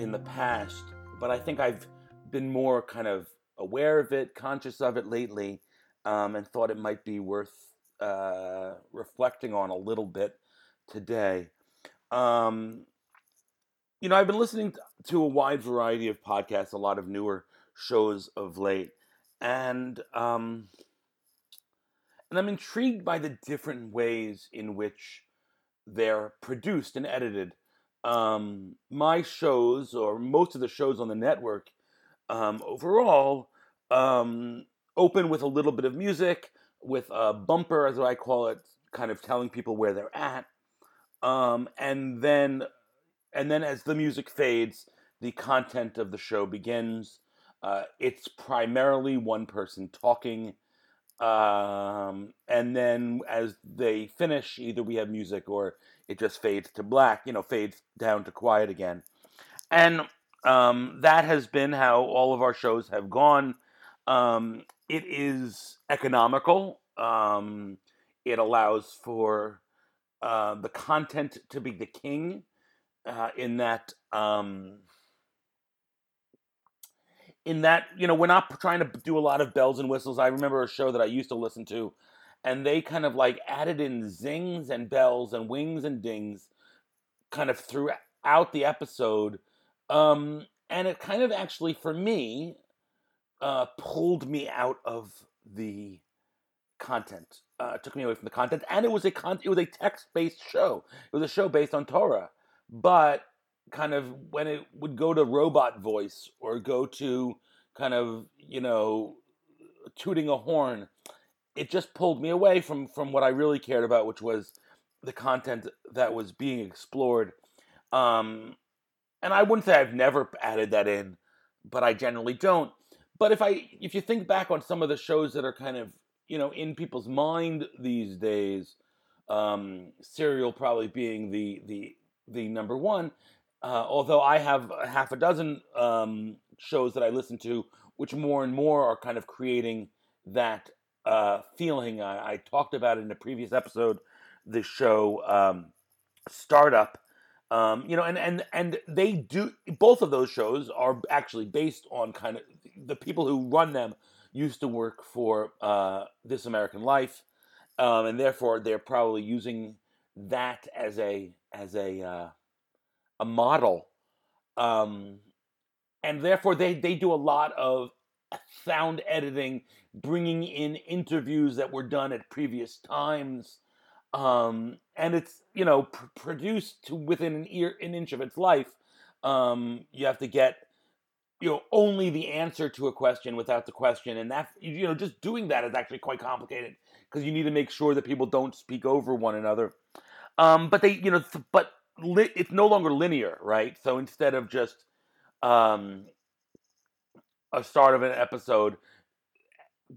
in the past, but I think I've been more kind of aware of it, conscious of it lately, um, and thought it might be worth uh, reflecting on a little bit today. Um, you know, I've been listening to a wide variety of podcasts, a lot of newer shows of late, and um, and I'm intrigued by the different ways in which they're produced and edited um, my shows or most of the shows on the network um, overall um, open with a little bit of music, with a bumper, as I call it, kind of telling people where they're at, um, and then and then as the music fades, the content of the show begins. Uh, it's primarily one person talking. Um, and then as they finish, either we have music or it just fades to black, you know, fades down to quiet again. And um, that has been how all of our shows have gone. Um, it is economical. Um, it allows for uh, the content to be the king, uh, in that um, in that you know we're not trying to do a lot of bells and whistles. I remember a show that I used to listen to and they kind of like added in zings and bells and wings and dings kind of throughout the episode um, and it kind of actually for me uh, pulled me out of the content uh, took me away from the content and it was a con- it was a text-based show. It was a show based on torah but kind of when it would go to robot voice or go to kind of you know tooting a horn it just pulled me away from from what I really cared about, which was the content that was being explored. Um, and I wouldn't say I've never added that in, but I generally don't. But if I if you think back on some of the shows that are kind of you know in people's mind these days, um, Serial probably being the the the number one. Uh, although I have half a dozen um, shows that I listen to, which more and more are kind of creating that uh, feeling. I, I, talked about in a previous episode. The show um, Startup. Um, you know, and and and they do both of those shows are actually based on kind of the people who run them used to work for uh, This American Life, um, and therefore they're probably using that as a as a uh, a model, um, and therefore they they do a lot of sound editing, bringing in interviews that were done at previous times. Um, and it's you know pr- produced to within an ear an inch of its life. Um, you have to get you know only the answer to a question without the question, and that you know just doing that is actually quite complicated because you need to make sure that people don't speak over one another. Um, but they you know but li- it's no longer linear, right? So instead of just um, a start of an episode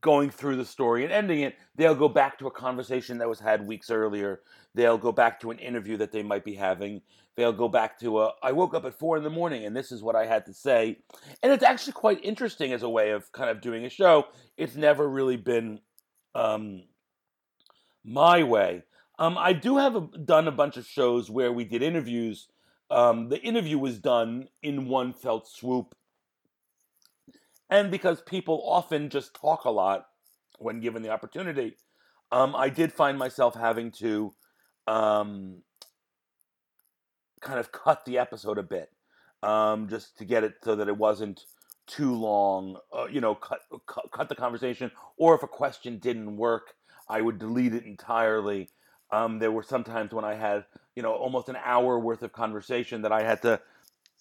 going through the story and ending it, they'll go back to a conversation that was had weeks earlier. They'll go back to an interview that they might be having. They'll go back to a, I woke up at four in the morning and this is what I had to say. And it's actually quite interesting as a way of kind of doing a show. It's never really been um, my way. Um, I do have a, done a bunch of shows where we did interviews. Um, the interview was done in one felt swoop and because people often just talk a lot when given the opportunity, um, I did find myself having to um, kind of cut the episode a bit, um, just to get it so that it wasn't too long. Uh, you know, cut, cut, cut the conversation, or if a question didn't work, I would delete it entirely. Um, there were some times when I had, you know, almost an hour worth of conversation that I had to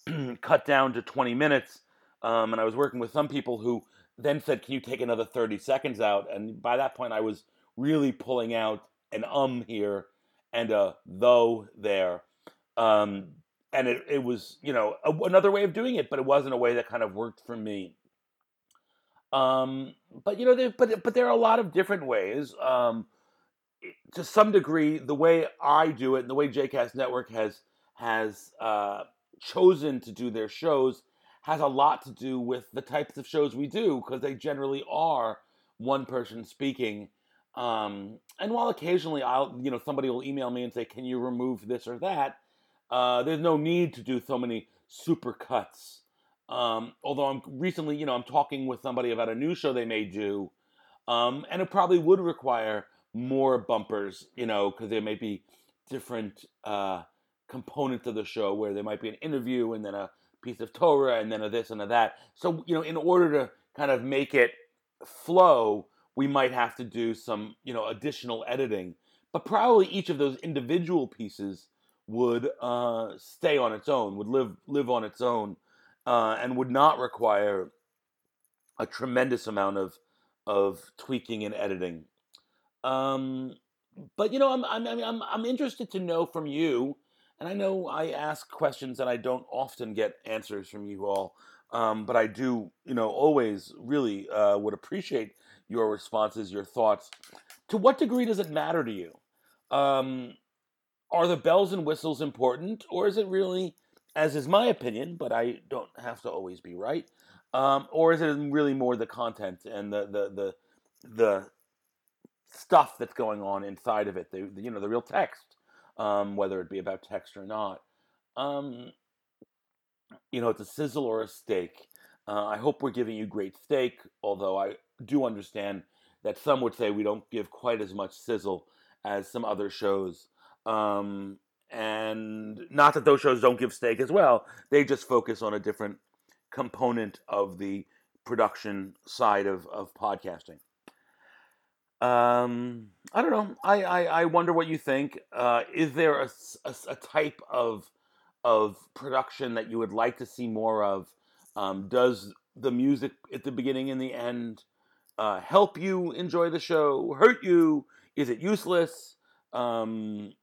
cut down to 20 minutes um, and I was working with some people who then said, "Can you take another 30 seconds out?" And by that point, I was really pulling out an um here and a though there. Um, and it, it was you know a, another way of doing it, but it wasn't a way that kind of worked for me. Um, but you know, there, but but there are a lot of different ways. Um, to some degree, the way I do it and the way JCast Network has has uh, chosen to do their shows has a lot to do with the types of shows we do because they generally are one person speaking. Um, and while occasionally I'll, you know, somebody will email me and say, "Can you remove this or that?" Uh, there's no need to do so many super cuts. Um, although I'm recently, you know, I'm talking with somebody about a new show they may do, um, and it probably would require more bumpers, you know, because there may be different uh, components of the show where there might be an interview and then a piece of Torah and then a this and a that. So, you know, in order to kind of make it flow, we might have to do some, you know, additional editing. But probably each of those individual pieces would uh, stay on its own, would live live on its own, uh, and would not require a tremendous amount of of tweaking and editing. Um, but you know, I'm I'm I'm I'm interested to know from you and I know I ask questions and I don't often get answers from you all, um, but I do, you know, always really uh, would appreciate your responses, your thoughts. To what degree does it matter to you? Um, are the bells and whistles important, or is it really, as is my opinion, but I don't have to always be right, um, or is it really more the content and the the the the stuff that's going on inside of it, the, the you know the real text? Um, whether it be about text or not. Um, you know, it's a sizzle or a steak. Uh, I hope we're giving you great steak, although I do understand that some would say we don't give quite as much sizzle as some other shows. Um, and not that those shows don't give steak as well, they just focus on a different component of the production side of, of podcasting. Um, I don't know. I, I, I wonder what you think. Uh, is there a, a, a, type of of production that you would like to see more of? Um, does the music at the beginning and the end uh, help you enjoy the show? Hurt you? Is it useless? Um,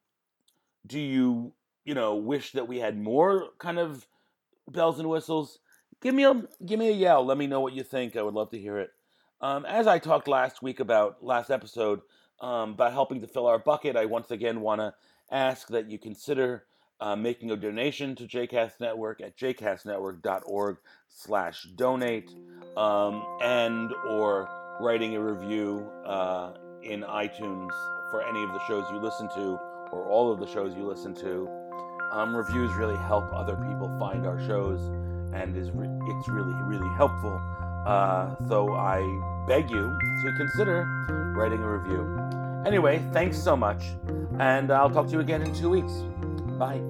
do you you know wish that we had more kind of bells and whistles? Give me a give me a yell. Let me know what you think. I would love to hear it. Um, as I talked last week about last episode um, about helping to fill our bucket, I once again want to ask that you consider uh, making a donation to JCast Network at jcastnetwork.org slash donate um, and or writing a review uh, in iTunes for any of the shows you listen to or all of the shows you listen to. Um, reviews really help other people find our shows and is re- it's really really helpful uh, so I beg you to consider writing a review. Anyway, thanks so much, and I'll talk to you again in two weeks. Bye.